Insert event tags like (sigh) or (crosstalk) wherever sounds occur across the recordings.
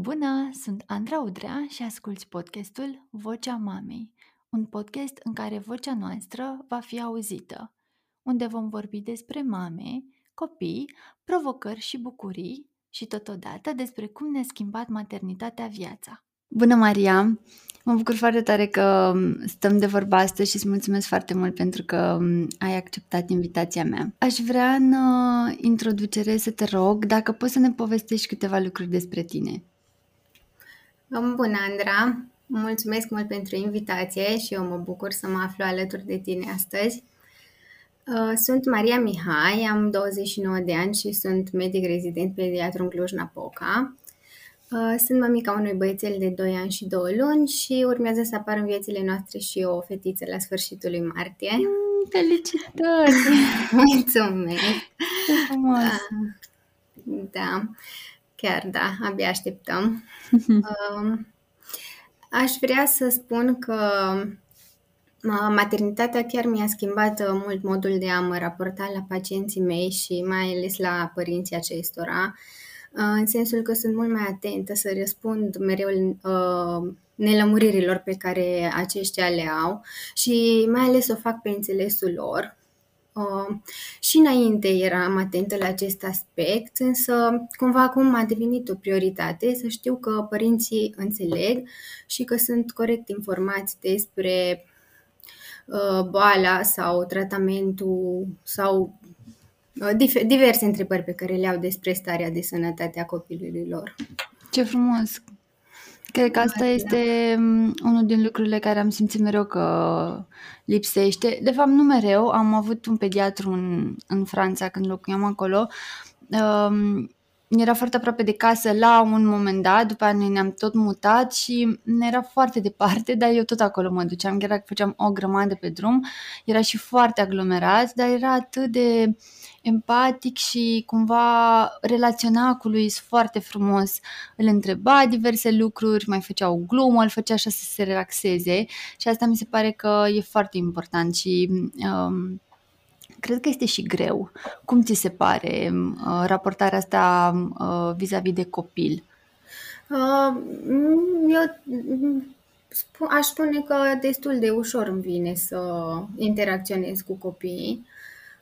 Bună, sunt Andra Udrea și asculți podcastul Vocea Mamei, un podcast în care vocea noastră va fi auzită, unde vom vorbi despre mame, copii, provocări și bucurii și totodată despre cum ne-a schimbat maternitatea viața. Bună, Maria! Mă bucur foarte tare că um, stăm de vorba astăzi și îți mulțumesc foarte mult pentru că um, ai acceptat invitația mea. Aș vrea în uh, introducere să te rog dacă poți să ne povestești câteva lucruri despre tine. Bună, Andra! Mulțumesc mult pentru invitație și eu mă bucur să mă aflu alături de tine astăzi. Uh, sunt Maria Mihai, am 29 de ani și sunt medic rezident pediatru în Cluj-Napoca. Uh, sunt mamica unui băiețel de 2 ani și 2 luni și urmează să apară în viețile noastre și o fetiță la sfârșitul lui martie. Mm, felicitări! (laughs) Mulțumesc! Ce frumos! Uh, da, chiar da, abia așteptăm. (laughs) Aș vrea să spun că maternitatea chiar mi-a schimbat mult modul de a mă raporta la pacienții mei și mai ales la părinții acestora în sensul că sunt mult mai atentă să răspund mereu uh, nelămuririlor pe care aceștia le au și mai ales o fac pe înțelesul lor. Uh, și înainte eram atentă la acest aspect, însă cumva acum a devenit o prioritate să știu că părinții înțeleg și că sunt corect informați despre uh, boala sau tratamentul sau Uh, diverse întrebări pe care le au despre starea de sănătate a copilului lor. Ce frumos! Cred că asta este um, unul din lucrurile care am simțit mereu că lipsește. De fapt, nu mereu. Am avut un pediatru în, în Franța când locuiam acolo. Um, era foarte aproape de casă la un moment dat, după aia noi ne-am tot mutat și ne era foarte departe, dar eu tot acolo mă duceam, chiar dacă făceam o grămadă pe drum, era și foarte aglomerat, dar era atât de uh, empatic și cumva relaționa cu lui foarte frumos. Îl întreba diverse lucruri, mai făcea o glumă, îl făcea așa să se relaxeze și asta mi se pare că e foarte important și um, cred că este și greu. Cum ți se pare uh, raportarea asta uh, vis-a-vis de copil? Uh, eu aș spune că destul de ușor îmi vine să interacționez cu copiii.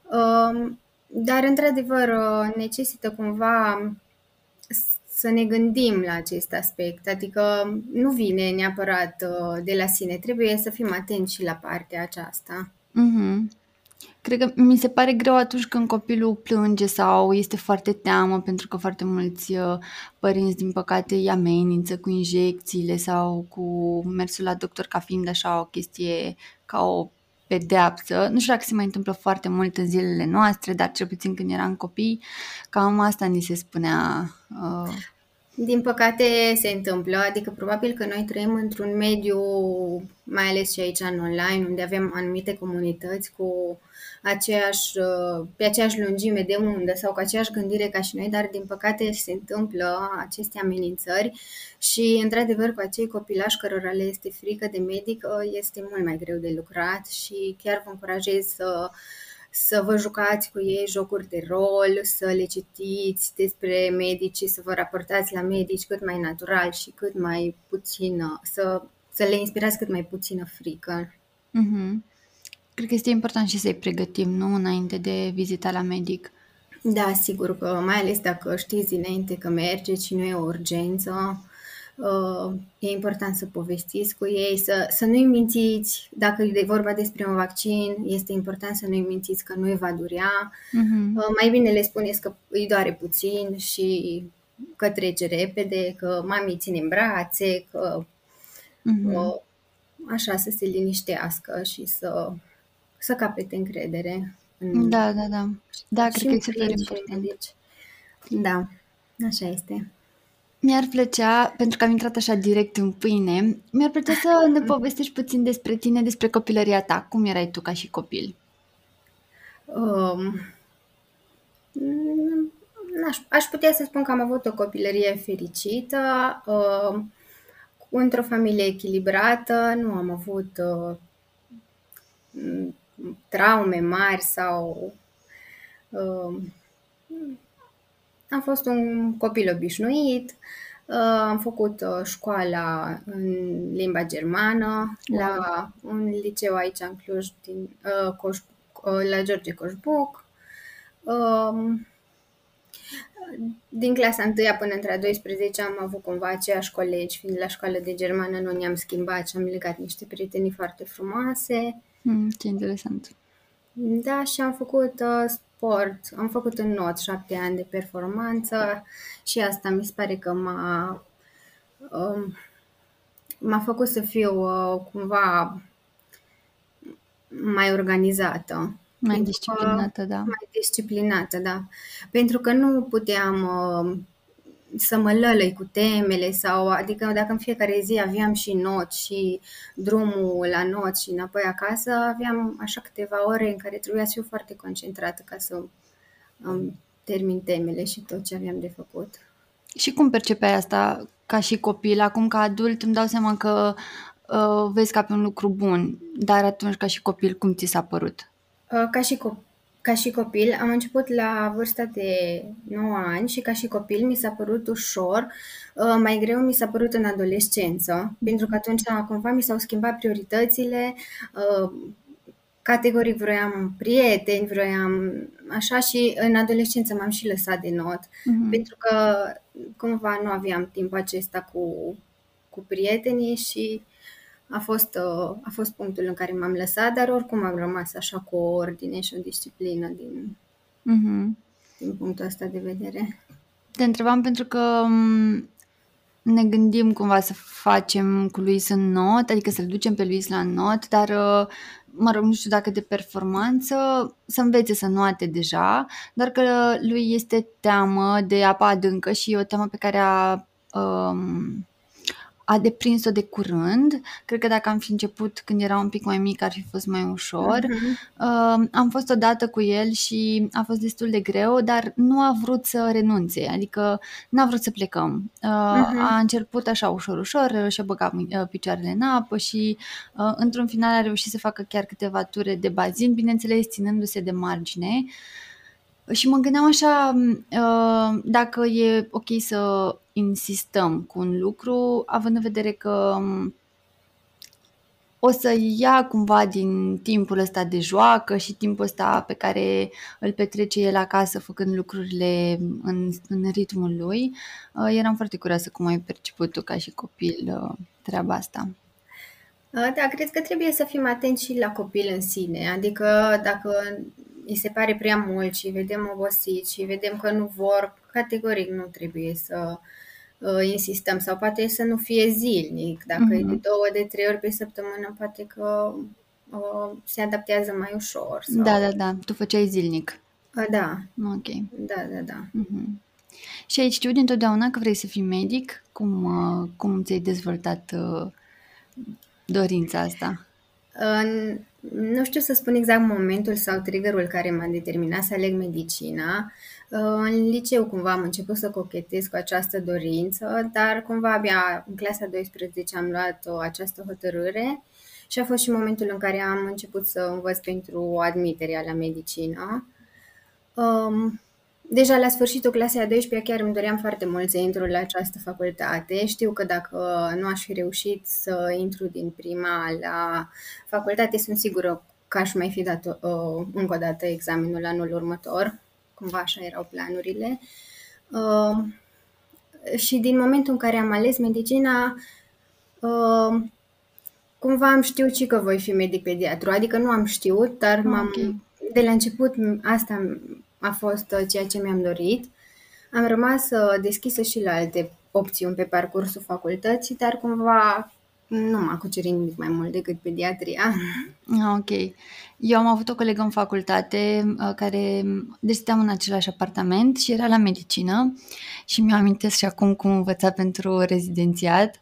Uh, dar, într-adevăr, uh, necesită cumva să ne gândim la acest aspect, adică nu vine neapărat uh, de la sine, trebuie să fim atenți și la partea aceasta. Mm-hmm. Cred că mi se pare greu atunci când copilul plânge sau este foarte teamă pentru că foarte mulți uh, părinți, din păcate, îi amenință cu injecțiile sau cu mersul la doctor ca fiind așa o chestie ca o pedeapsă. Nu știu dacă se mai întâmplă foarte mult în zilele noastre, dar cel puțin când eram copii, cam asta ni se spunea. Uh... Din păcate se întâmplă, adică probabil că noi trăim într-un mediu, mai ales și aici în online, unde avem anumite comunități cu aceeași, pe aceeași lungime de undă sau cu aceeași gândire ca și noi, dar din păcate se întâmplă aceste amenințări și, într-adevăr, cu acei copilași cărora le este frică de medic, este mult mai greu de lucrat și chiar vă încurajez să să vă jucați cu ei jocuri de rol, să le citiți despre medici, să vă raportați la medici cât mai natural și cât mai puțină, să, să le inspirați cât mai puțină frică. Mm-hmm. Cred că este important și să-i pregătim, nu? Înainte de vizita la medic. Da, sigur că mai ales dacă știți dinainte că mergeți și nu e o urgență, uh, e important să povestiți cu ei, să, să nu-i mințiți, dacă e vorba despre un vaccin, este important să nu-i mințiți că nu-i va durea. Uh-huh. Mai bine le spuneți că îi doare puțin și că trece repede, că mami ține în brațe, că uh-huh. așa să se liniștească și să să capete încredere. În... Da, da, da. Da, cred că e super important. Deci, da, așa este. Mi-ar plăcea, pentru că am intrat așa direct în pâine, mi-ar plăcea să (laughs) ne povestești puțin despre tine, despre copilăria ta. Cum erai tu ca și copil? Um, aș, aș putea să spun că am avut o copilărie fericită, uh, într-o familie echilibrată, nu am avut uh, traume mari sau uh, am fost un copil obișnuit, Am făcut școala în limba germană wow. la un liceu aici în Cluj, din, Coș, la George Coșbuc. Din clasa 1 până între a 12 am avut cumva aceiași colegi, fiind la școală de germană, nu ne-am schimbat și am legat niște prietenii foarte frumoase. Mm, ce interesant. Da, și am făcut uh, sport, am făcut în not șapte ani de performanță și asta mi se pare că m-a, uh, m-a făcut să fiu uh, cumva mai organizată. Mai disciplinată, da. Mai disciplinată, da. Pentru că nu puteam uh, să mă lălăi cu temele sau, adică dacă în fiecare zi aveam și not și drumul la not și înapoi acasă, aveam așa câteva ore în care trebuia să fiu foarte concentrată ca să um, termin temele și tot ce aveam de făcut. Și cum percepeai asta ca și copil? Acum ca adult îmi dau seama că uh, vezi ca pe un lucru bun, dar atunci ca și copil cum ți s-a părut? Uh, ca și, copil ca și copil, am început la vârsta de 9 ani și ca și copil mi s-a părut ușor, uh, mai greu mi s-a părut în adolescență, pentru că atunci cumva mi s-au schimbat prioritățile, uh, categoric vroiam prieteni, vroiam așa și în adolescență m-am și lăsat de not, uh-huh. pentru că cumva nu aveam timp acesta cu, cu prietenii și a fost, uh, a fost punctul în care m-am lăsat, dar oricum am rămas așa cu o ordine și o disciplină din, uh-huh. din punctul ăsta de vedere. Te întrebam pentru că um, ne gândim cumva să facem cu Luis în not, adică să-l ducem pe Luis la not, dar uh, mă rog, nu știu dacă de performanță, să învețe să nuate deja, dar că lui este teamă de apa adâncă și e o teamă pe care a um, a deprins-o de curând. Cred că dacă am fi început când era un pic mai mic ar fi fost mai ușor. Uh-huh. Uh, am fost odată cu el și a fost destul de greu, dar nu a vrut să renunțe, adică n-a vrut să plecăm. Uh, uh-huh. A început așa ușor, ușor, și-a băgat uh, picioarele în apă și uh, într-un final a reușit să facă chiar câteva ture de bazin, bineînțeles ținându-se de margine. Uh, și mă gândeam așa, uh, dacă e ok să insistăm cu un lucru, având în vedere că um, o să ia cumva din timpul ăsta de joacă și timpul ăsta pe care îl petrece el acasă făcând lucrurile în, în ritmul lui. Uh, eram foarte curioasă cum ai perceput tu ca și copil uh, treaba asta. Da, cred că trebuie să fim atenți și la copil în sine. Adică dacă îi se pare prea mult și vedem obosit și vedem că nu vor, categoric nu trebuie să uh, insistăm sau poate să nu fie zilnic. Dacă mm-hmm. e de mhm. două, de trei ori pe săptămână, poate că uh, se adaptează mai ușor. Sau... Da, da, da. Tu făceai zilnic. Uh, da. Ok. Da, da, da. Mm-hmm. Și ai știut dintotdeauna că vrei să fii medic? Cum, uh, cum ți-ai dezvoltat uh, dorința asta? Uh, nu știu să spun exact momentul sau triggerul care m-a determinat să aleg medicina. Uh, în liceu cumva am început să cochetez cu această dorință, dar cumva abia în clasa 12 am luat o, această hotărâre și a fost și momentul în care am început să învăț pentru admiterea la medicină. Um, Deja la sfârșitul clasei a 12 chiar îmi doream foarte mult să intru la această facultate. Știu că dacă nu aș fi reușit să intru din prima la facultate, sunt sigură că aș mai fi dat uh, încă o dată examenul anul următor. Cumva așa erau planurile. Uh, și din momentul în care am ales medicina, uh, cumva am știut și că voi fi medic pediatru. Adică nu am știut, dar okay. m-am, de la început asta a fost uh, ceea ce mi-am dorit. Am rămas uh, deschisă și la alte opțiuni pe parcursul facultății, dar cumva nu m-a cucerit nimic mai mult decât pediatria. Ah, ok. Eu am avut o colegă în facultate uh, care, deci stăteam în același apartament și era la medicină și mi-am amintesc și acum cum învăța pentru rezidențiat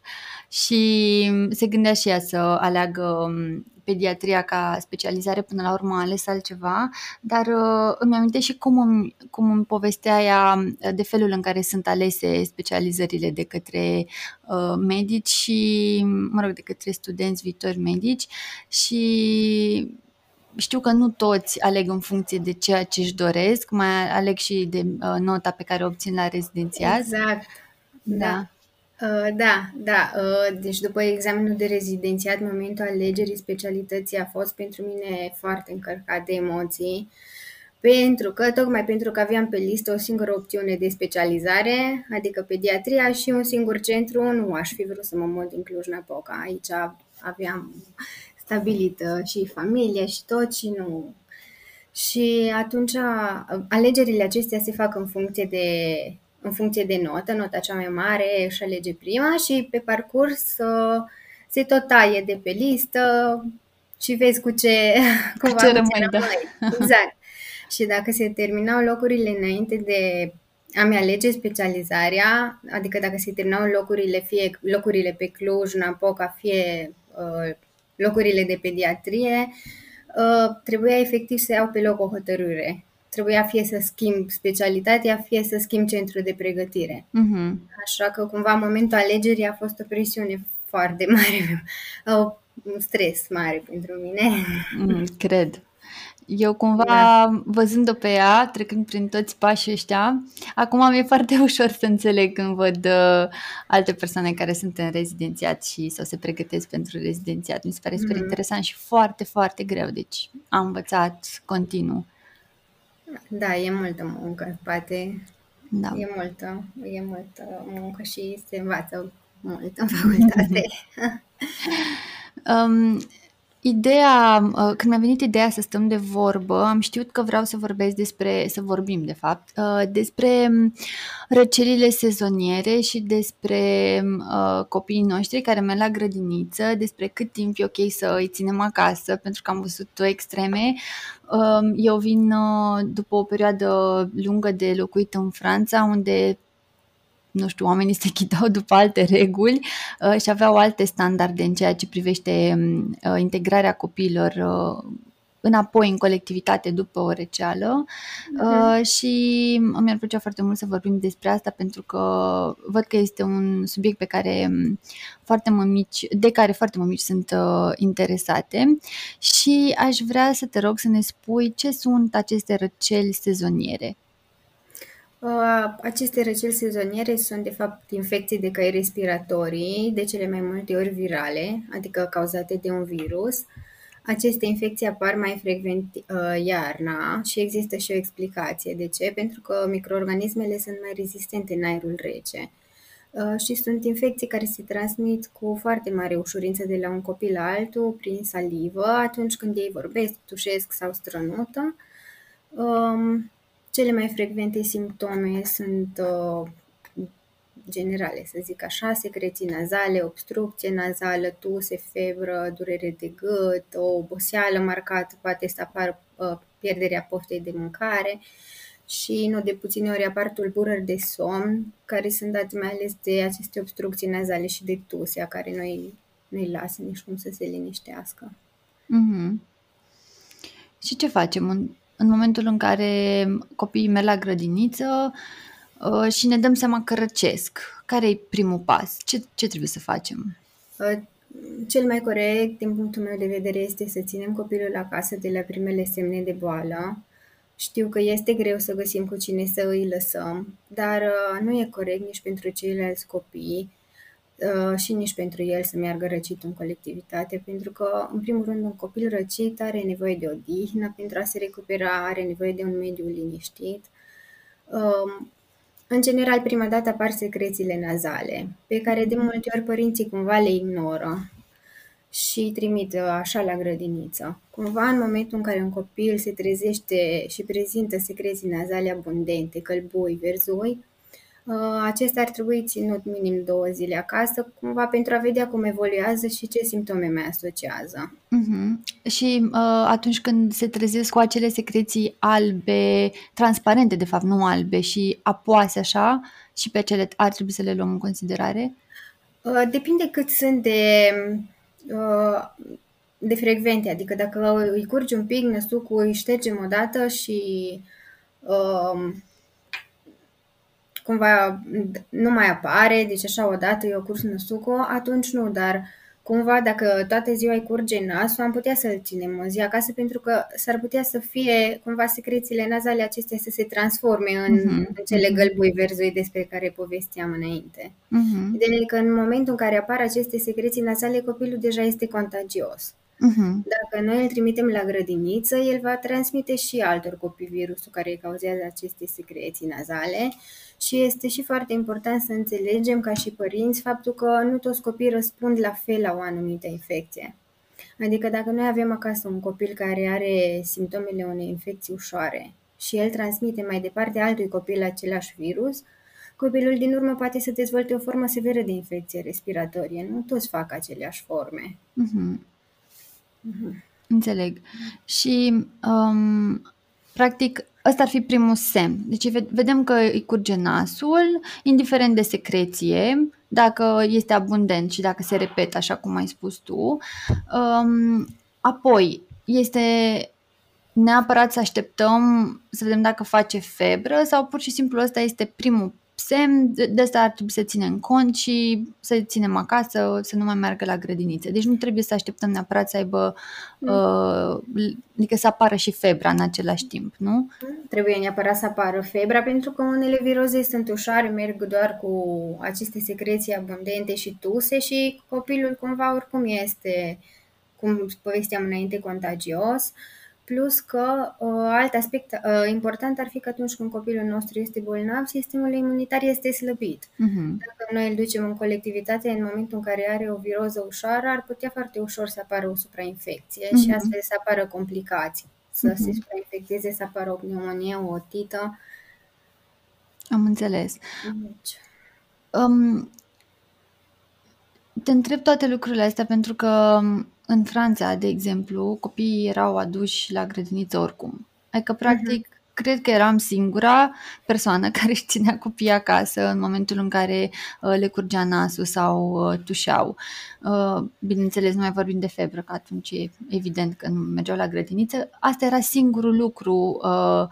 și se gândea și ea să aleagă um, pediatria ca specializare, până la urmă a ales altceva, dar uh, îmi aminte și cum îmi, cum îmi povestea ea uh, de felul în care sunt alese specializările de către uh, medici și, mă rog, de către studenți viitori medici și știu că nu toți aleg în funcție de ceea ce își doresc, mai aleg și de uh, nota pe care o obțin la rezidențiat. Exact. Da. da. Uh, da, da. Uh, deci după examenul de rezidențiat, momentul alegerii specialității a fost pentru mine foarte încărcat de emoții. Pentru că, tocmai pentru că aveam pe listă o singură opțiune de specializare, adică pediatria și un singur centru, nu aș fi vrut să mă mut din Cluj-Napoca. Aici aveam stabilit și familie și tot și nu... Și atunci alegerile acestea se fac în funcție de în funcție de notă, nota cea mai mare își alege prima și pe parcurs uh, se tot taie de pe listă și vezi cu ce, (laughs) cu ce rămâi. Da. Exact. (laughs) și dacă se terminau locurile înainte de a-mi alege specializarea, adică dacă se terminau locurile, fie locurile pe Cluj, Napoca, fie uh, locurile de pediatrie, uh, trebuia efectiv să iau pe loc o hotărâre trebuia fie să schimb specialitatea, fie să schimb centrul de pregătire. Uh-huh. Așa că cumva momentul alegerii a fost o presiune foarte mare, (laughs) un stres mare pentru mine. Mm, cred. Eu cumva, da. văzând-o pe ea, trecând prin toți pașii ăștia, acum mi-e foarte (laughs) ușor să înțeleg când văd uh, alte persoane care sunt în rezidențiat și sau se pregătesc pentru rezidențiat. Mi se pare super mm-hmm. interesant și foarte, foarte greu. Deci am învățat continuu. Da, e multă muncă în spate. Da. E multă, e multă muncă și se învață mult în facultate. (laughs) um, Ideea, uh, când mi-a venit ideea să stăm de vorbă, am știut că vreau să vorbesc despre, să vorbim de fapt, uh, despre um, răcelile sezoniere și despre uh, copiii noștri care merg la grădiniță, despre cât timp e ok să îi ținem acasă, pentru că am văzut extreme. Um, eu vin după o perioadă lungă de locuit în Franța, unde nu știu, oamenii (laughs) se chitau după alte reguli uh, și aveau alte standarde în ceea ce privește um, uh, integrarea copiilor uh, înapoi în colectivitate după o receală uh-huh. și mi-ar plăcea foarte mult să vorbim despre asta pentru că văd că este un subiect pe care um, foarte mămici, de care foarte mămici sunt uh, interesate și aș vrea să te rog să ne spui ce sunt aceste răceli sezoniere. Uh, aceste răceli sezoniere sunt de fapt infecții de căi respiratorii, de cele mai multe ori virale, adică cauzate de un virus. Aceste infecții apar mai frecvent uh, iarna și există și o explicație. De ce? Pentru că microorganismele sunt mai rezistente în aerul rece. Uh, și sunt infecții care se transmit cu foarte mare ușurință de la un copil la altul prin salivă atunci când ei vorbesc, tușesc sau strănută. Um, cele mai frecvente simptome sunt uh, generale, să zic așa, secreții nazale, obstrucție nazală, tuse, febră, durere de gât, o oboseală marcată, poate să apară uh, pierderea poftei de mâncare și nu de puține ori apar tulburări de somn, care sunt date mai ales de aceste obstrucții nazale și de tusea, care noi nu-i lasă nici cum să se liniștească. Mm-hmm. Și ce facem? în momentul în care copiii merg la grădiniță uh, și ne dăm seama că răcesc. Care e primul pas? Ce, ce trebuie să facem? Uh, cel mai corect, din punctul meu de vedere, este să ținem copilul acasă de la primele semne de boală. Știu că este greu să găsim cu cine să îi lăsăm, dar uh, nu e corect nici pentru ceilalți copii Uh, și nici pentru el să meargă răcit în colectivitate, pentru că, în primul rând, un copil răcit are nevoie de odihnă pentru a se recupera, are nevoie de un mediu liniștit. Um, în general, prima dată apar secrețiile nazale, pe care de multe ori părinții cumva le ignoră și trimit uh, așa la grădiniță. Cumva, în momentul în care un copil se trezește și prezintă secreții nazale abundente, călbui, verzoi, Uh, acesta ar trebui ținut minim două zile acasă, cumva pentru a vedea cum evoluează și ce simptome mai asociază. Uh-huh. Și uh, atunci când se trezesc cu acele secreții albe, transparente de fapt, nu albe, și apoase așa, și pe acele ar trebui să le luăm în considerare? Uh, depinde cât sunt de, uh, de frecvente, adică dacă îi curge un pic, năsucul îi ștergem o dată și uh, cumva nu mai apare, deci așa odată e o curs năsuco, atunci nu, dar cumva dacă toată ziua îi curge nasul, am putea să-l ținem o zi acasă pentru că s-ar putea să fie cumva secrețiile nazale acestea să se transforme în, uh-huh. în cele gălbui verzui despre care povesteam înainte. Uh-huh. Ideea e că în momentul în care apar aceste secreții nazale, copilul deja este contagios. Uh-huh. Dacă noi îl trimitem la grădiniță, el va transmite și altor copii virusul care îi cauzează aceste secreții nazale și este și foarte important să înțelegem ca și părinți faptul că nu toți copiii răspund la fel la o anumită infecție. Adică dacă noi avem acasă un copil care are simptomele unei infecții ușoare și el transmite mai departe altui copil același virus, copilul din urmă poate să dezvolte o formă severă de infecție respiratorie. Nu toți fac aceleași forme. Uh-huh. Uh-huh. Înțeleg. Și, um, practic, ăsta ar fi primul semn. Deci vedem că îi curge nasul, indiferent de secreție, dacă este abundent și dacă se repetă, așa cum ai spus tu. Um, apoi, este neapărat să așteptăm să vedem dacă face febră sau pur și simplu ăsta este primul semn, de asta ar trebui să ținem cont și să ținem acasă, să nu mai meargă la grădiniță. Deci nu trebuie să așteptăm neapărat să aibă, mm. uh, adică să apară și febra în același timp, nu? Trebuie neapărat să apară febra pentru că unele viroze sunt ușoare, merg doar cu aceste secreții abundente și tuse și copilul cumva oricum este, cum povesteam înainte, contagios. Uh, Plus că uh, alt aspect uh, important ar fi că atunci când copilul nostru este bolnav, sistemul imunitar este slăbit. Uh-huh. Dacă noi îl ducem în colectivitate în momentul în care are o viroză ușoară, ar putea foarte ușor să apară o suprainfecție uh-huh. și astfel să apară complicații. Să uh-huh. se suprainfecteze, să apară o pneumonie, o otită. Am înțeles. Deci. Um, te întreb toate lucrurile astea pentru că um, în Franța, de exemplu, copiii erau aduși la grădiniță oricum. Adică, practic, uh-huh. cred că eram singura persoană (laughs) care își ținea copiii acasă în momentul în care uh, le curgea nasul sau uh, tușeau. Uh, bineînțeles, nu mai vorbim de febră, că atunci e evident că nu mergeau la grădiniță. Asta era singurul lucru uh,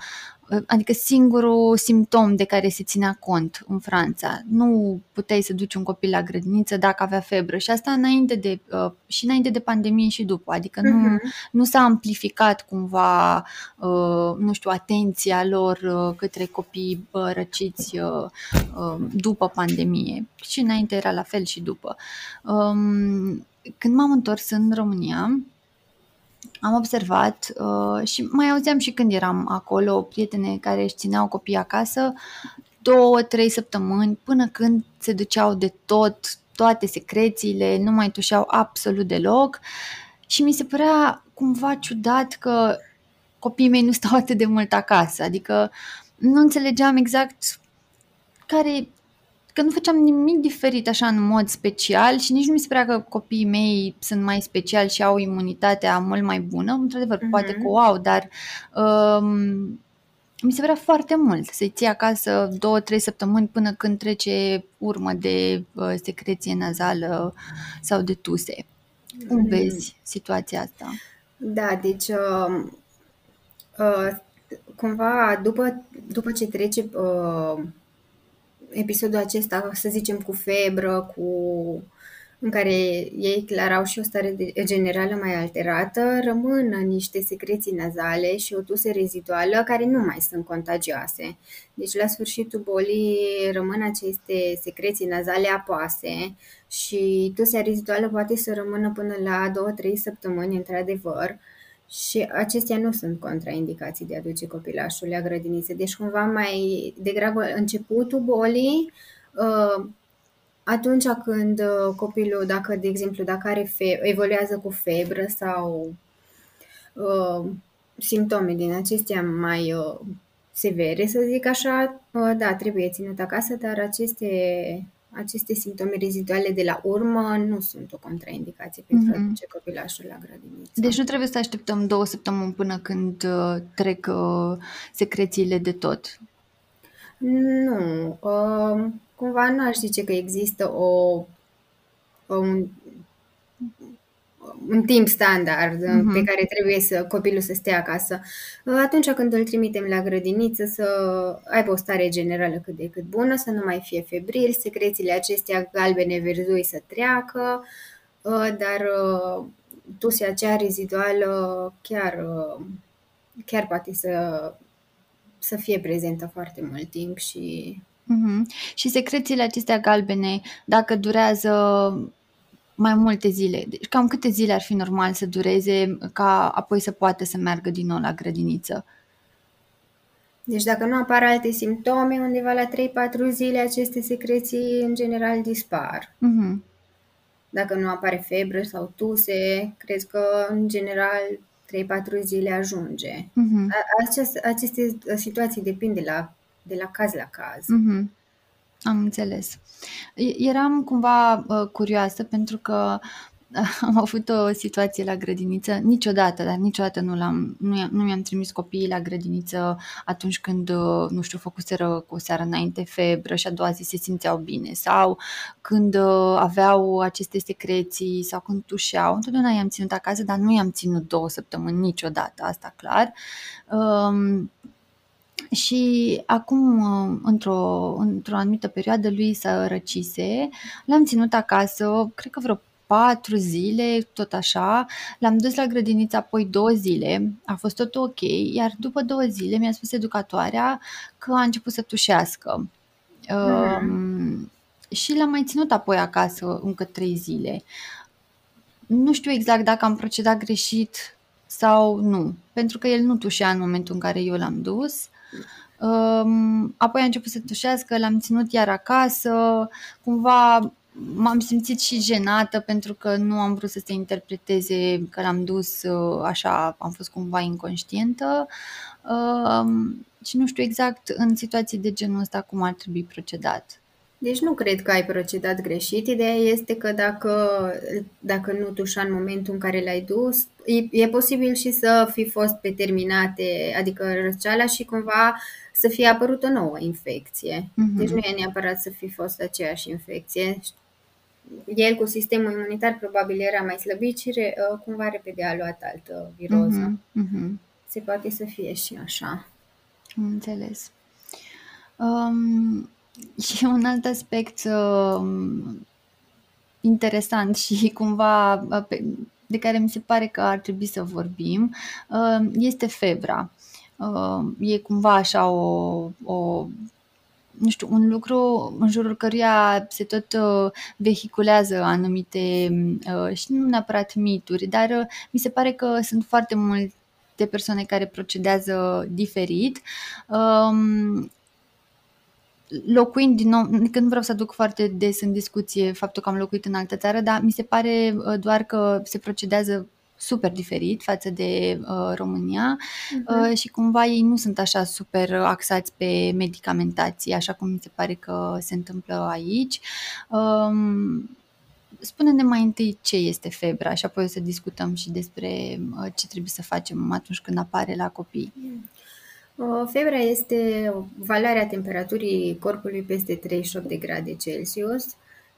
adică singurul simptom de care se ținea cont în Franța. Nu puteai să duci un copil la grădiniță dacă avea febră și asta înainte de, uh, și înainte de pandemie și după, adică nu, uh-huh. nu s-a amplificat cumva, uh, nu știu, atenția lor uh, către copii răciți după pandemie și înainte era la fel și după. Um, când m-am întors în România, am observat uh, și mai auzeam și când eram acolo prietene care își țineau copii acasă două, trei săptămâni până când se duceau de tot, toate secrețiile, nu mai tușeau absolut deloc. Și mi se părea cumva ciudat că copiii mei nu stau atât de mult acasă, adică nu înțelegeam exact care că nu făceam nimic diferit așa în mod special și nici nu mi se părea că copiii mei sunt mai speciali și au imunitatea mult mai bună. Într-adevăr, mm-hmm. poate că o au, dar um, mi se părea foarte mult să-i ții acasă două, trei săptămâni până când trece urmă de uh, secreție nazală sau de tuse. Cum mm-hmm. vezi situația asta? Da, deci uh, uh, cumva după, după ce trece uh, episodul acesta, să zicem, cu febră, cu în care ei clar au și o stare generală mai alterată, rămân niște secreții nazale și o tuse reziduală care nu mai sunt contagioase. Deci la sfârșitul bolii rămân aceste secreții nazale apoase și tusea reziduală poate să rămână până la 2-3 săptămâni, într-adevăr, și acestea nu sunt contraindicații de a duce copilașul la grădiniță. Deci cumva mai degrabă începutul bolii, uh, atunci când uh, copilul, dacă, de exemplu, dacă are fe- evoluează cu febră sau uh, simptome din acestea mai uh, severe, să zic așa, uh, da, trebuie ținut acasă, dar aceste aceste simptome reziduale de la urmă nu sunt o contraindicație pentru mm-hmm. a duce copilașul la grădiniță. Deci nu trebuie să așteptăm două săptămâni până când uh, trec uh, secrețiile de tot? Nu. Uh, cumva nu aș zice că există o, un un timp standard uh-huh. pe care trebuie să copilul să stea acasă. Atunci când îl trimitem la grădiniță să aibă o stare generală cât de cât bună, să nu mai fie febril, secrețiile acestea galbene verzui să treacă dar tusea aceea reziduală chiar, chiar poate să, să fie prezentă foarte mult timp și... Mm-hmm. Și secrețiile acestea galbene, dacă durează mai multe zile, deci cam câte zile ar fi normal să dureze ca apoi să poată să meargă din nou la grădiniță? Deci dacă nu apar alte simptome, undeva la 3-4 zile aceste secreții în general dispar. Mm-hmm. Dacă nu apare febră sau tuse, cred că în general 3-4 zile ajunge. Mm-hmm. Aceste, aceste situații depind de la, de la caz la caz. Mm-hmm. Am înțeles. Eram cumva uh, curioasă pentru că (laughs) am avut o situație la grădiniță, niciodată, dar niciodată nu, l-am, nu, nu mi-am trimis copiii la grădiniță atunci când, uh, nu știu, făcuseră cu o seară înainte febră și a doua zi se simțeau bine sau când uh, aveau aceste secreții sau când tușeau. Întotdeauna i-am ținut acasă, dar nu i-am ținut două săptămâni niciodată, asta clar. Um, și acum, uh, într-o, într-o anumită perioadă, lui să răcise, l-am ținut acasă, cred că vreo patru zile, tot așa. L-am dus la grădiniță apoi două zile, a fost tot ok, iar după două zile mi-a spus educatoarea că a început să tușească. Mm. Um, și l-am mai ținut apoi acasă încă trei zile. Nu știu exact dacă am procedat greșit sau nu, pentru că el nu tușea în momentul în care eu l-am dus. Um, apoi a început să tușească, l-am ținut iar acasă, cumva m-am simțit și jenată pentru că nu am vrut să se interpreteze că l-am dus uh, așa, am fost cumva inconștientă um, și nu știu exact în situații de genul ăsta cum ar trebui procedat. Deci nu cred că ai procedat greșit. Ideea este că dacă, dacă nu tușa în momentul în care l-ai dus, e, e posibil și să fi fost pe terminate, adică răceala și cumva să fie apărut o nouă infecție. Mm-hmm. Deci nu e neapărat să fi fost aceeași infecție el cu sistemul imunitar probabil era mai slăbit și re, uh, cumva repede a luat altă viroză. Uh-huh, uh-huh. Se poate să fie și așa. Am înțeles. Um, și un alt aspect um, interesant și cumva uh, pe, de care mi se pare că ar trebui să vorbim uh, este febra. Uh, e cumva așa o, o nu știu, un lucru în jurul căruia se tot uh, vehiculează anumite uh, și nu neapărat mituri, dar uh, mi se pare că sunt foarte multe persoane care procedează diferit. Um, locuind din nou, că nu vreau să aduc foarte des în discuție faptul că am locuit în altă țară, dar mi se pare doar că se procedează super diferit față de uh, România uh-huh. uh, și cumva ei nu sunt așa super axați pe medicamentație, așa cum mi se pare că se întâmplă aici. Um, spune-ne mai întâi ce este febra și apoi o să discutăm și despre uh, ce trebuie să facem atunci când apare la copii. Uh, febra este valoarea temperaturii corpului peste 38 de grade Celsius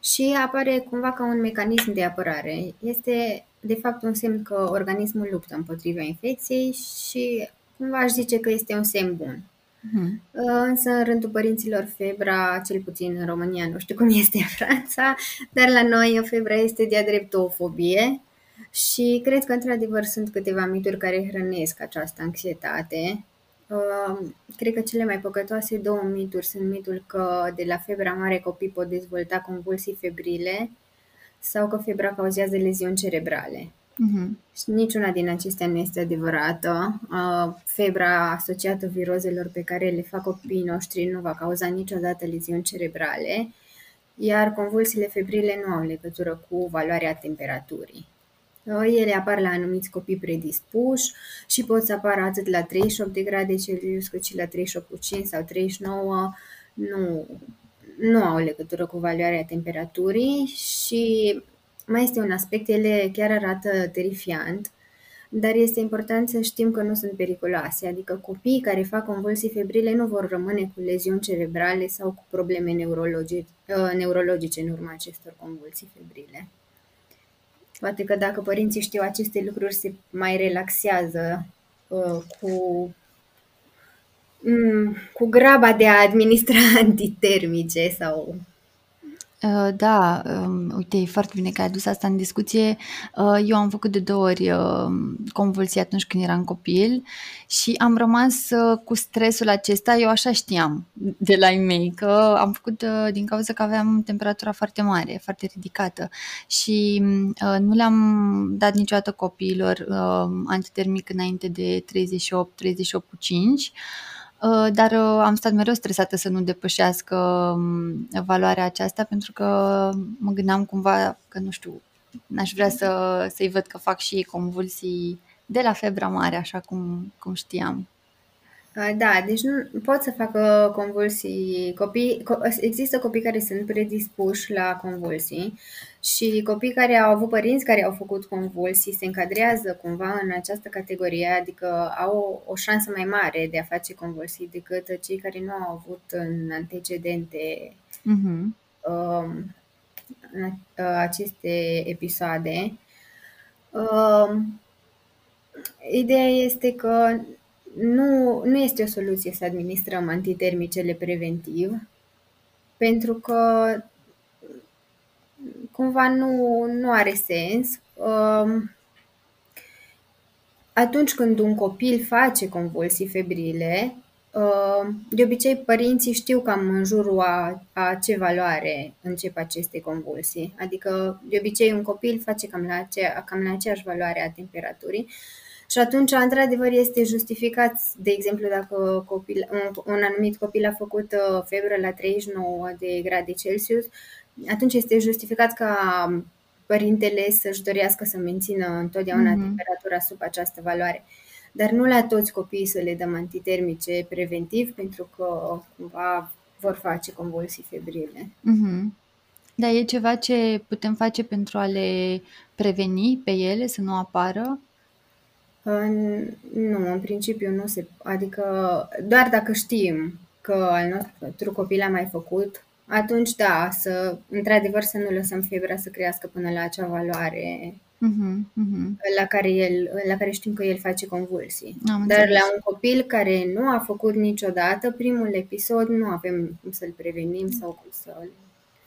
și apare cumva ca un mecanism de apărare. Este de fapt un semn că organismul luptă împotriva infecției și cumva aș zice că este un semn bun. Uh-huh. Însă, în rândul părinților, febra, cel puțin în România, nu știu cum este în Franța, dar la noi febra este de-a drept o fobie și cred că, într-adevăr, sunt câteva mituri care hrănesc această anxietate. Uh, cred că cele mai păcătoase două mituri sunt mitul că de la febra mare copii pot dezvolta convulsii febrile sau că febra cauzează leziuni cerebrale. Uh-huh. Și niciuna din acestea nu este adevărată. Uh, febra asociată virozelor pe care le fac copiii noștri nu va cauza niciodată leziuni cerebrale, iar convulsiile febrile nu au legătură cu valoarea temperaturii. Uh, ele apar la anumiți copii predispuși și pot să apară atât la 38 de grade Celsius cât și la 38,5 sau 39. Nu, nu au legătură cu valoarea temperaturii și mai este un aspect, ele chiar arată terifiant, dar este important să știm că nu sunt periculoase, adică copiii care fac convulsii febrile nu vor rămâne cu leziuni cerebrale sau cu probleme neurologice, uh, neurologice în urma acestor convulsii febrile. Poate că dacă părinții știu aceste lucruri, se mai relaxează uh, cu Mm, cu graba de a administra (laughs) antitermice sau... Uh, da, um, uite, e foarte bine că ai adus asta în discuție. Uh, eu am făcut de două ori uh, convulsii atunci când eram copil și am rămas cu stresul acesta. Eu așa știam de la ei mei că am făcut din cauza că aveam temperatura foarte mare, foarte ridicată și nu le-am dat niciodată copiilor antitermic înainte de 38, 38 cu 5 Uh, dar uh, am stat mereu stresată să nu depășească um, valoarea aceasta pentru că mă gândeam cumva că, nu știu, n-aș vrea să, să-i văd că fac și convulsii de la febra mare, așa cum, cum știam. Da, deci nu pot să facă convulsii. Copii, există copii care sunt predispuși la convulsii și copii care au avut părinți care au făcut convulsii se încadrează cumva în această categorie, adică au o, o șansă mai mare de a face convulsii decât cei care nu au avut în antecedente uh-huh. uh, aceste episoade. Uh, ideea este că nu, nu este o soluție să administrăm antitermicele preventiv, pentru că cumva nu, nu are sens. Um, atunci când un copil face convulsii febrile, um, de obicei părinții știu cam în jurul a, a ce valoare încep aceste convulsii. Adică de obicei un copil face cam la, acea, cam la aceeași valoare a temperaturii și atunci, într-adevăr, este justificat, de exemplu, dacă copil, un, un anumit copil a făcut uh, febră la 39 de grade Celsius, atunci este justificat ca părintele să-și dorească să mențină întotdeauna mm-hmm. temperatura sub această valoare. Dar nu la toți copiii să le dăm antitermice preventiv, pentru că cumva vor face convulsii febrile. Mm-hmm. Dar e ceva ce putem face pentru a le preveni pe ele să nu apară? Nu, în principiu nu se... Adică doar dacă știm că al nostru copil a mai făcut, atunci da, să într-adevăr să nu lăsăm febra să crească până la acea valoare uh-huh, uh-huh. La, care el, la care știm că el face convulsii. Am Dar înțeles. la un copil care nu a făcut niciodată primul episod, nu avem cum să-l prevenim sau cum să-l...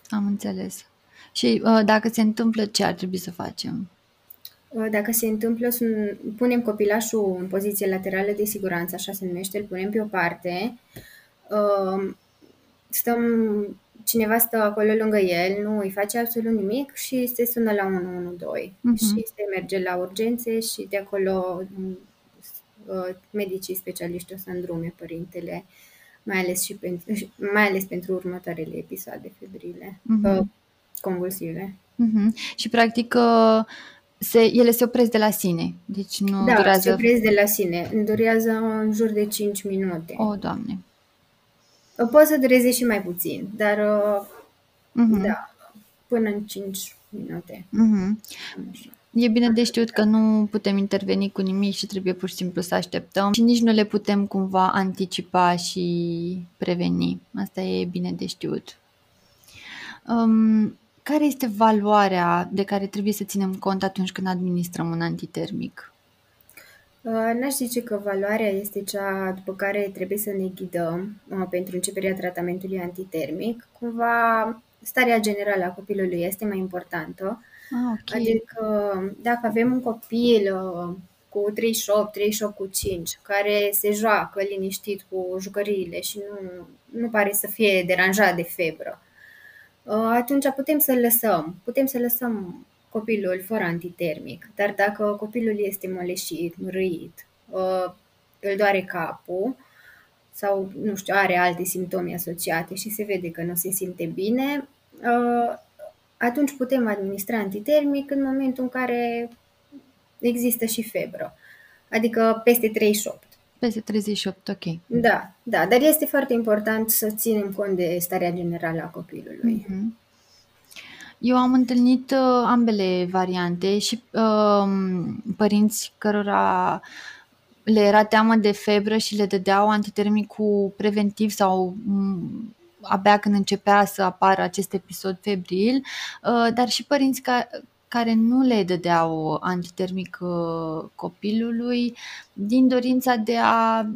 Am înțeles. Și uh, dacă se întâmplă, ce ar trebui să facem? Uh, dacă se întâmplă, punem copilașul în poziție laterală de siguranță, așa se numește, îl punem pe o parte, uh, stăm, cineva stă acolo lângă el, nu îi face absolut nimic și se sună la 112 uh-huh. Mhm. și se merge la urgențe și de acolo uh, medicii specialiști o să îndrume părintele, mai ales, și pentru, mai ales pentru următoarele episoade febrile, uh-huh. convulsive. Uh-huh. Și practic se, ele se opresc de la sine, deci nu da, durează... se opresc de la sine, durează în jur de 5 minute. O, Doamne! Poate să dureze și mai puțin, dar uh-huh. da, până în 5 minute. Uh-huh. E bine de știut că nu putem interveni cu nimic și trebuie pur și simplu să așteptăm și nici nu le putem cumva anticipa și preveni. Asta e bine de știut. Um, care este valoarea de care trebuie să ținem cont atunci când administrăm un antitermic? Uh, n-aș zice că valoarea este cea după care trebuie să ne ghidăm uh, pentru începerea tratamentului antitermic. Cumva, starea generală a copilului este mai importantă. Ah, okay. Adică, dacă avem un copil uh, cu 38, 38 cu 5, care se joacă liniștit cu jucăriile și nu, nu pare să fie deranjat de febră, Uh, atunci putem să lăsăm. Putem să lăsăm copilul fără antitermic, dar dacă copilul este moleșit, mărâit, uh, îl doare capul sau, nu știu, are alte simptome asociate și se vede că nu se simte bine, uh, atunci putem administra antitermic în momentul în care există și febră, adică peste 38. Peste 38, ok. Da, da, dar este foarte important să ținem cont de starea generală a copilului. Mm-hmm. Eu am întâlnit uh, ambele variante și uh, părinți cărora le era teamă de febră și le dădeau antitermicul preventiv sau um, abia când începea să apară acest episod febril, uh, dar și părinți ca, care nu le dădeau antitermic uh, copilului din dorința de a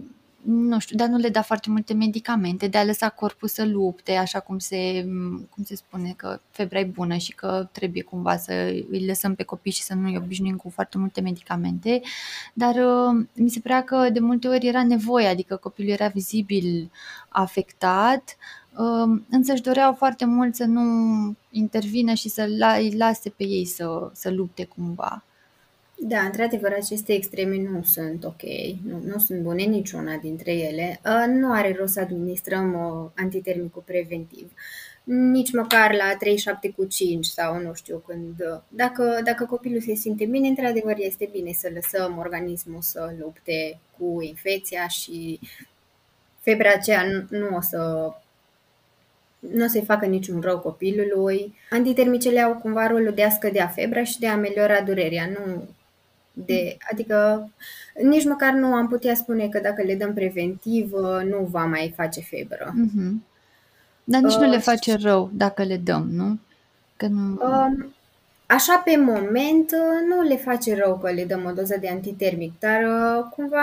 nu știu, dar nu le da foarte multe medicamente, de a lăsa corpul să lupte, așa cum se, cum se spune că febra e bună și că trebuie cumva să îi lăsăm pe copii și să nu îi obișnuim cu foarte multe medicamente, dar uh, mi se părea că de multe ori era nevoie, adică copilul era vizibil afectat, uh, însă își doreau foarte mult să nu intervină și să îi lase pe ei să, să lupte cumva. Da, într-adevăr, aceste extreme nu sunt ok, nu, nu sunt bune niciuna dintre ele. Uh, nu are rost să administrăm uh, antitermicul preventiv. Nici măcar la 37 cu 5 sau nu știu când. Uh, dacă, dacă copilul se simte bine, într-adevăr este bine să lăsăm organismul să lupte cu infecția și febra aceea nu, nu o să nu o să-i facă niciun rău copilului. Antitermicele au cumva rolul de a scădea febra și de a ameliora durerea. Nu de, adică nici măcar nu am putea spune că dacă le dăm preventiv nu va mai face febră. Mm-hmm. Dar nici uh, nu le face rău dacă le dăm, nu? Că nu... Uh, așa pe moment nu le face rău că le dăm o doză de antitermic, dar uh, cumva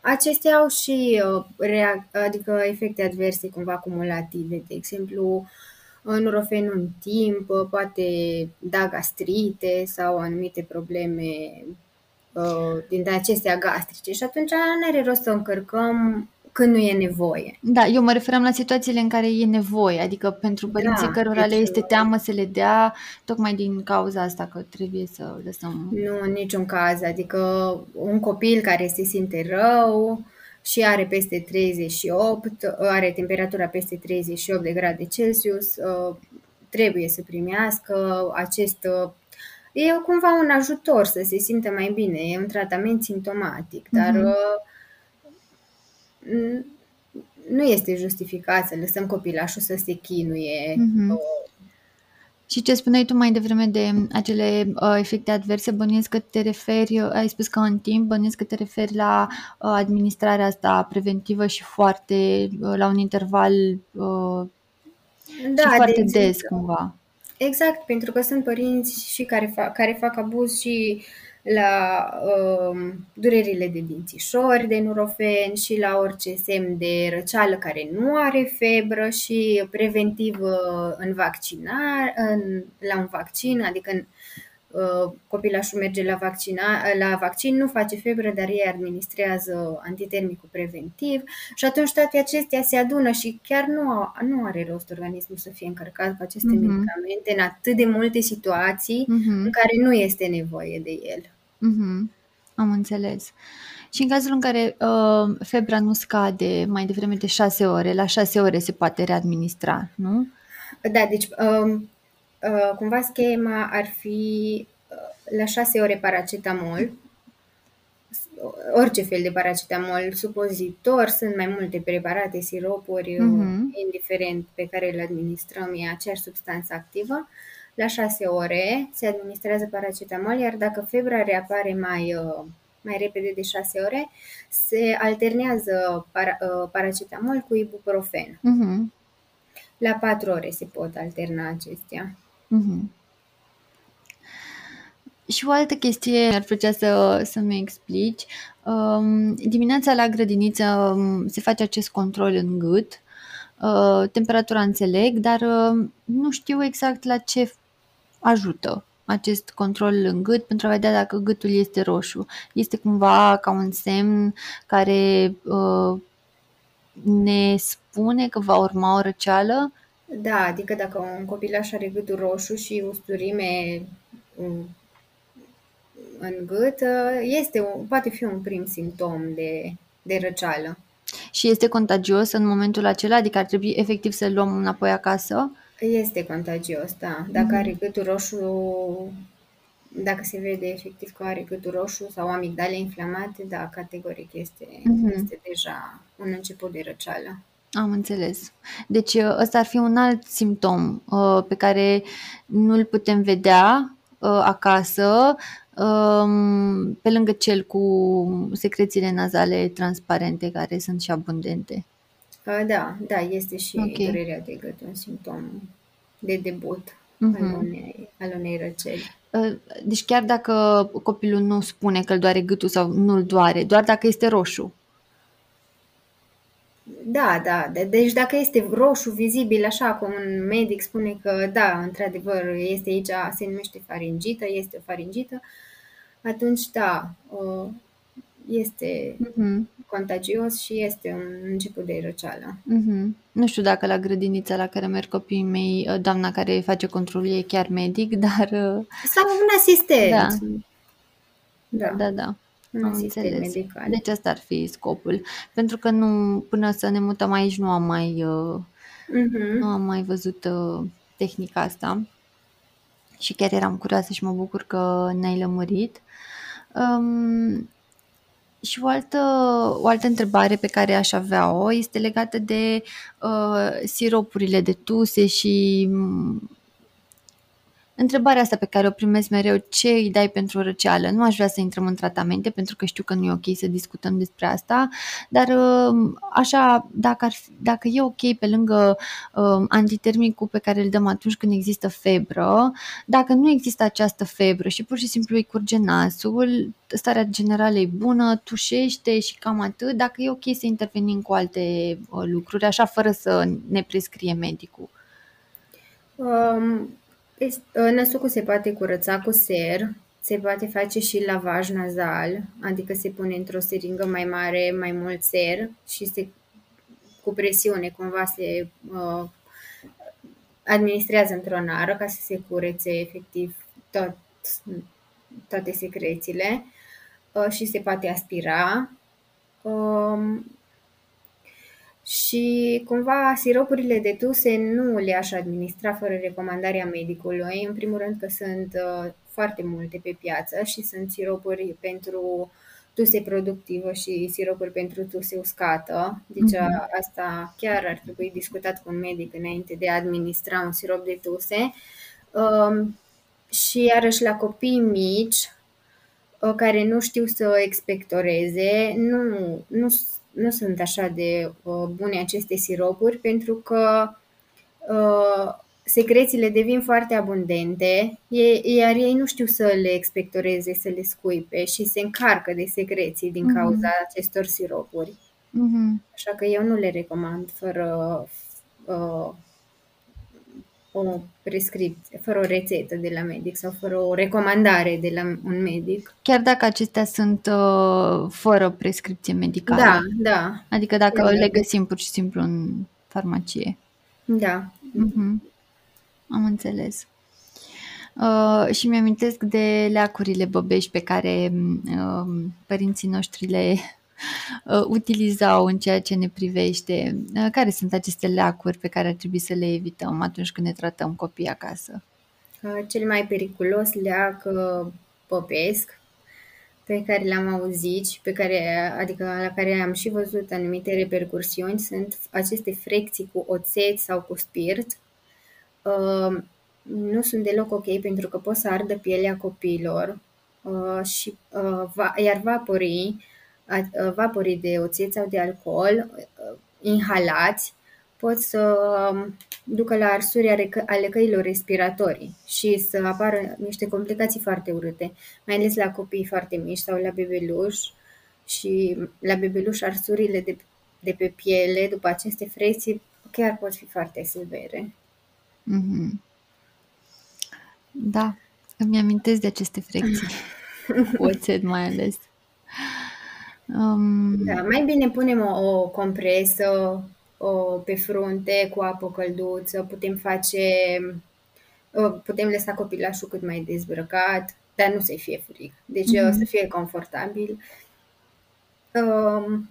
acestea au și uh, reac- adică efecte adverse cumva cumulative, de exemplu nurofen în timp, poate da gastrite sau anumite probleme uh, din acestea gastrice și atunci nu are rost să încărcăm când nu e nevoie. Da, eu mă referam la situațiile în care e nevoie, adică pentru părinții da, cărora le este teamă să le dea, tocmai din cauza asta că trebuie să lăsăm... Nu, în niciun caz, adică un copil care se simte rău, și are peste 38, are temperatura peste 38 de grade Celsius, uh, trebuie să primească acest uh, E cumva un ajutor să se simtă mai bine, e un tratament simptomatic, dar uh-huh. nu este justificat să lăsăm copilașul să se chinuie uh-huh. Și ce spuneai tu mai devreme de acele uh, efecte adverse, bănuiesc că te referi, uh, ai spus că în timp, bănuiesc că te referi la uh, administrarea asta preventivă și foarte, uh, la un interval uh, da, și foarte de des cumva. Exact, pentru că sunt părinți și care fac, care fac abuz și uh, la uh, durerile de dințișori de nurofen și la orice semn de răceală care nu are febră și preventiv uh, în vaccinar, în, la un vaccin, adică în, uh, copilașul merge la, vaccina, la vaccin, nu face febră, dar ei administrează antitermicul preventiv și atunci toate acestea se adună și chiar nu, nu are rost organismul să fie încărcat cu aceste uh-huh. medicamente în atât de multe situații uh-huh. în care nu este nevoie de el. Mhm. Am înțeles. Și în cazul în care uh, febra nu scade mai devreme de 6 ore, la 6 ore se poate readministra, nu? Da, deci uh, uh, cumva schema ar fi uh, la 6 ore paracetamol, orice fel de paracetamol, supozitor, sunt mai multe preparate, siropuri, uh-huh. indiferent pe care le administrăm, e aceeași substanță activă. La 6 ore se administrează paracetamol, iar dacă febra reapare mai, uh, mai repede de 6 ore, se alternează para, uh, paracetamol cu ibuprofen. Uh-huh. La 4 ore se pot alterna acestea. Uh-huh. Și o altă chestie ar plăcea să, să-mi explici. Um, dimineața la grădiniță um, se face acest control în gât. Uh, temperatura înțeleg, dar uh, nu știu exact la ce ajută acest control în gât pentru a vedea dacă gâtul este roșu. Este cumva ca un semn care uh, ne spune că va urma o răceală? Da, adică dacă un copilaș are gâtul roșu și usturime um, în gât, uh, este, poate fi un prim simptom de, de răceală. Și este contagios în momentul acela? Adică ar trebui efectiv să-l luăm înapoi acasă? Este contagios, da. Dacă mm-hmm. are gâtul roșu, dacă se vede efectiv că are gâtul roșu sau amigdale inflamate, da, categoric este, mm-hmm. este deja un început de răceală. Am înțeles. Deci ă, ăsta ar fi un alt simptom uh, pe care nu-l putem vedea uh, acasă, uh, pe lângă cel cu secrețiile nazale transparente care sunt și abundente. Da, da, este și okay. durerea de gât un simptom de debut uh-huh. al, unei, al unei răceli. Deci chiar dacă copilul nu spune că îl doare gâtul sau nu îl doare, doar dacă este roșu. Da, da. Deci dacă este roșu vizibil, așa cum un medic spune că da, într-adevăr, este aici, se numește faringită, este o faringită, atunci da, este uh-huh. Contagios și este un început de răceală. Uh-huh. Nu știu dacă la grădinița la care merg copiii mei, doamna care face controlul e chiar medic, (laughs) dar... Sau un asistent. Da. Da, da. da. Am înțeles. Medical. Deci asta ar fi scopul. Pentru că nu, până să ne mutăm aici nu am mai, uh, uh-huh. nu am mai văzut uh, tehnica asta. Și chiar eram curioasă și mă bucur că ne-ai lămurit. Um, și o altă, o altă întrebare pe care aș avea-o este legată de uh, siropurile de tuse și Întrebarea asta pe care o primesc mereu, ce îi dai pentru răceală? Nu aș vrea să intrăm în tratamente pentru că știu că nu e ok să discutăm despre asta, dar um, așa, dacă, ar fi, dacă e ok pe lângă uh, antitermicul pe care îl dăm atunci când există febră, dacă nu există această febră și pur și simplu îi curge nasul, starea generală e bună, tușește și cam atât, dacă e ok să intervenim cu alte uh, lucruri, așa fără să ne prescrie medicul. Um Ă, năsucul se poate curăța cu ser, se poate face și lavaj nazal, adică se pune într-o seringă mai mare mai mult ser și se, cu presiune cumva se uh, administrează într-o nară ca să se curețe efectiv tot, toate secrețiile uh, și se poate aspira. Uh, și cumva siropurile de tuse nu le-aș administra fără recomandarea medicului. În primul rând că sunt uh, foarte multe pe piață și sunt siropuri pentru tuse productivă și siropuri pentru tuse uscată. Deci uh-huh. asta chiar ar trebui discutat cu un medic înainte de a administra un sirop de tuse. Um, și iarăși la copii mici uh, care nu știu să expectoreze, nu, nu nu sunt așa de uh, bune aceste siropuri pentru că uh, secrețiile devin foarte abundente, iar ei nu știu să le expectoreze, să le scuipe și se încarcă de secreții din mhm. cauza mm-hmm. acestor siropuri. Mm-hmm. Așa că eu nu le recomand fără uh, o prescripție, fără o rețetă de la medic sau fără o recomandare de la un medic. Chiar dacă acestea sunt uh, fără prescripție medicală? Da, da. Adică dacă da. le găsim pur și simplu în farmacie? Da. Uh-huh. Am înțeles. Uh, și mi-amintesc de leacurile băbești pe care uh, părinții noștri le uh, utilizau în ceea ce ne privește? Uh, care sunt aceste leacuri pe care ar trebui să le evităm atunci când ne tratăm copiii acasă? Uh, cel mai periculos leac uh, popesc pe care l-am auzit și pe care, adică la care am și văzut anumite repercursiuni sunt aceste frecții cu oțet sau cu spirit. Uh, nu sunt deloc ok pentru că pot să ardă pielea copiilor uh, și uh, va, iar vaporii vaporii de oțet sau de alcool inhalați pot să um, ducă la arsuri ale căilor respiratorii și să apară niște complicații foarte urâte, mai ales la copii foarte mici sau la bebeluși și la bebeluși arsurile de, de pe piele după aceste frecții chiar pot fi foarte severe. Mm-hmm. Da, îmi amintesc de aceste frecții, (laughs) oțet mai ales. Um... Da, mai bine punem o, o compresă o, pe frunte cu apă călduță, putem face, putem lăsa copilașul cât mai dezbrăcat, dar nu să fie frig, deci mm-hmm. să fie confortabil. Um,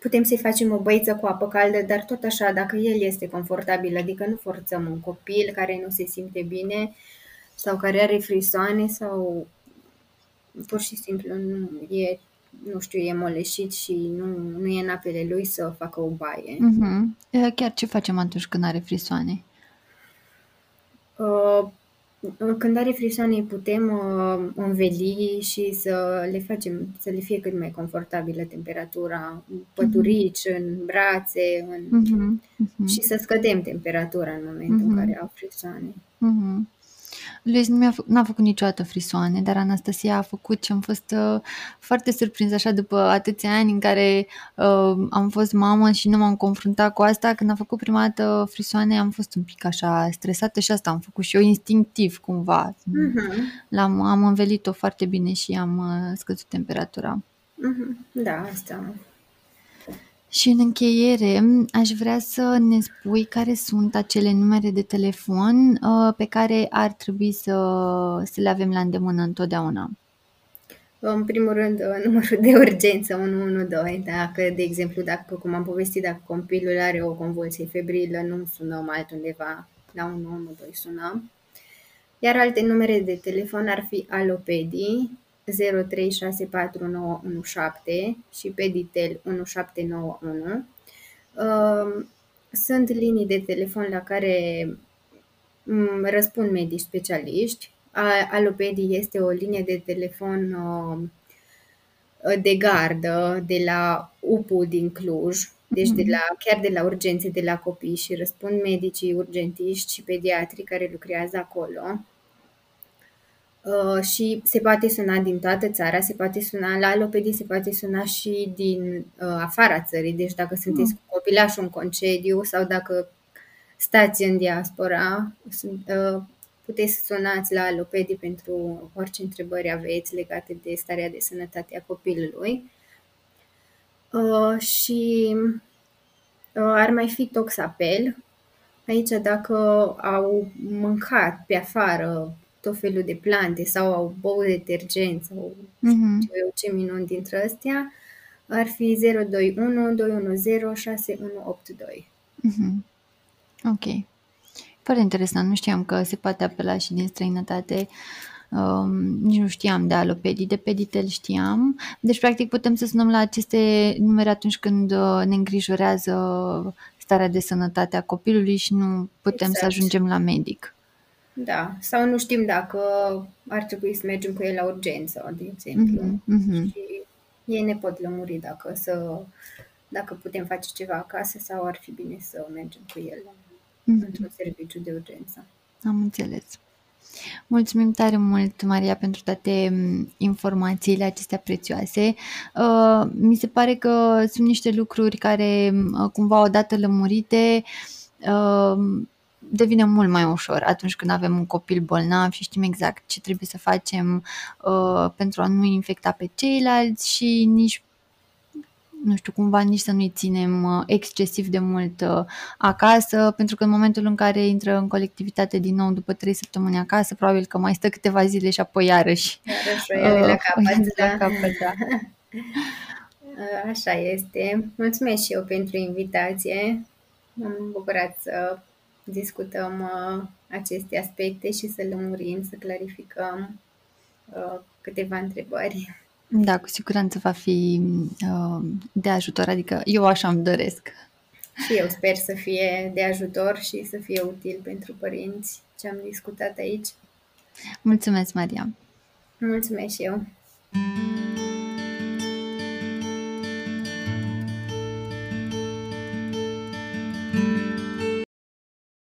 putem să-i facem o băiță cu apă caldă, dar tot așa, dacă el este confortabil, adică nu forțăm un copil care nu se simte bine sau care are frisoane sau pur și simplu nu e nu știu, e moleșit și nu, nu e în apele lui să facă o baie. Uh-huh. Chiar ce facem atunci când are frisoane? Uh, când are frisoane putem uh, înveli și să le facem, să le fie cât mai confortabilă temperatura, păturici, uh-huh. în brațe, în... Uh-huh. Uh-huh. și să scădem temperatura în momentul uh-huh. în care au frisoane. Uh-huh. Luis nu mi-a fă, n-a făcut niciodată frisoane, dar Anastasia a făcut și am fost uh, foarte surprins așa după atâția ani în care uh, am fost mamă și nu m-am confruntat cu asta. Când a făcut prima dată frisoane am fost un pic așa stresată și asta am făcut și eu instinctiv cumva. Uh-huh. L-am, am învelit-o foarte bine și am uh, scăzut temperatura. Uh-huh. Da, asta și în încheiere, aș vrea să ne spui care sunt acele numere de telefon uh, pe care ar trebui să, să le avem la îndemână întotdeauna. În primul rând, uh, numărul de urgență 112, dacă, de exemplu, dacă, cum am povestit, dacă copilul are o convulsie febrilă, nu sunăm altundeva, la 112 sunăm. Iar alte numere de telefon ar fi alopedii, 03649117 și Peditel 1791. Um, sunt linii de telefon la care mm, răspund medici specialiști. Alopedii este o linie de telefon um, de gardă de la UPU din Cluj, deci de la, chiar de la urgențe de la copii și răspund medicii urgentiști și pediatri care lucrează acolo. Uh, și se poate suna din toată țara, se poate suna la alopedii, se poate suna și din uh, afara țării. Deci dacă sunteți cu copilașul în concediu sau dacă stați în diaspora, sunt, uh, puteți să sunați la alopedii pentru orice întrebări aveți legate de starea de sănătate a copilului. Uh, și uh, ar mai fi toxapel. Aici dacă au mâncat pe afară tot felul de plante sau au băut detergent sau Mhm. știu eu ce minuni dintre astea, ar fi 021 210 6182. Mhm. Ok. Foarte interesant. Nu știam că se poate apela și din străinătate. Um, nici nu știam de alopedii, de peditel știam. Deci, practic, putem să sunăm la aceste numere atunci când uh, ne îngrijorează starea de sănătate a copilului și nu putem să Exact. ajungem la medic. Da, sau nu știm dacă ar trebui să mergem cu el la urgență, de exemplu. Mhm, mhm. Și ei ne pot lămuri dacă, să, dacă putem face ceva acasă sau ar fi bine să mergem cu el Mhm. într-un serviciu de urgență. Am înțeles. Mulțumim tare mult, Maria, pentru toate mm, informațiile acestea prețioase. Uh, Mi se pare că sunt niște lucruri care, mm, cumva, odată lămurite, uh, devine mult mai ușor atunci când avem un copil bolnav și știm exact ce trebuie să facem uh, pentru a nu infecta pe ceilalți și nici nu știu, cumva nici să nu-i ținem uh, excesiv de mult uh, acasă, pentru că în momentul în care intră în colectivitate din nou după trei săptămâni acasă, probabil că mai stă câteva zile și apoi iarăși Iarăși o ia de la uh, o ia capăt, de la da. capăt, da. (laughs) Așa este. Mulțumesc și eu pentru invitație. M-am bucurat să discutăm uh, aceste aspecte și să lămurim, să clarificăm uh, câteva întrebări. Da, cu siguranță va fi uh, de ajutor, adică eu așa îmi doresc. Și eu sper să fie de ajutor și să fie util pentru părinți ce am discutat aici. Mulțumesc, Maria! Mulțumesc și eu!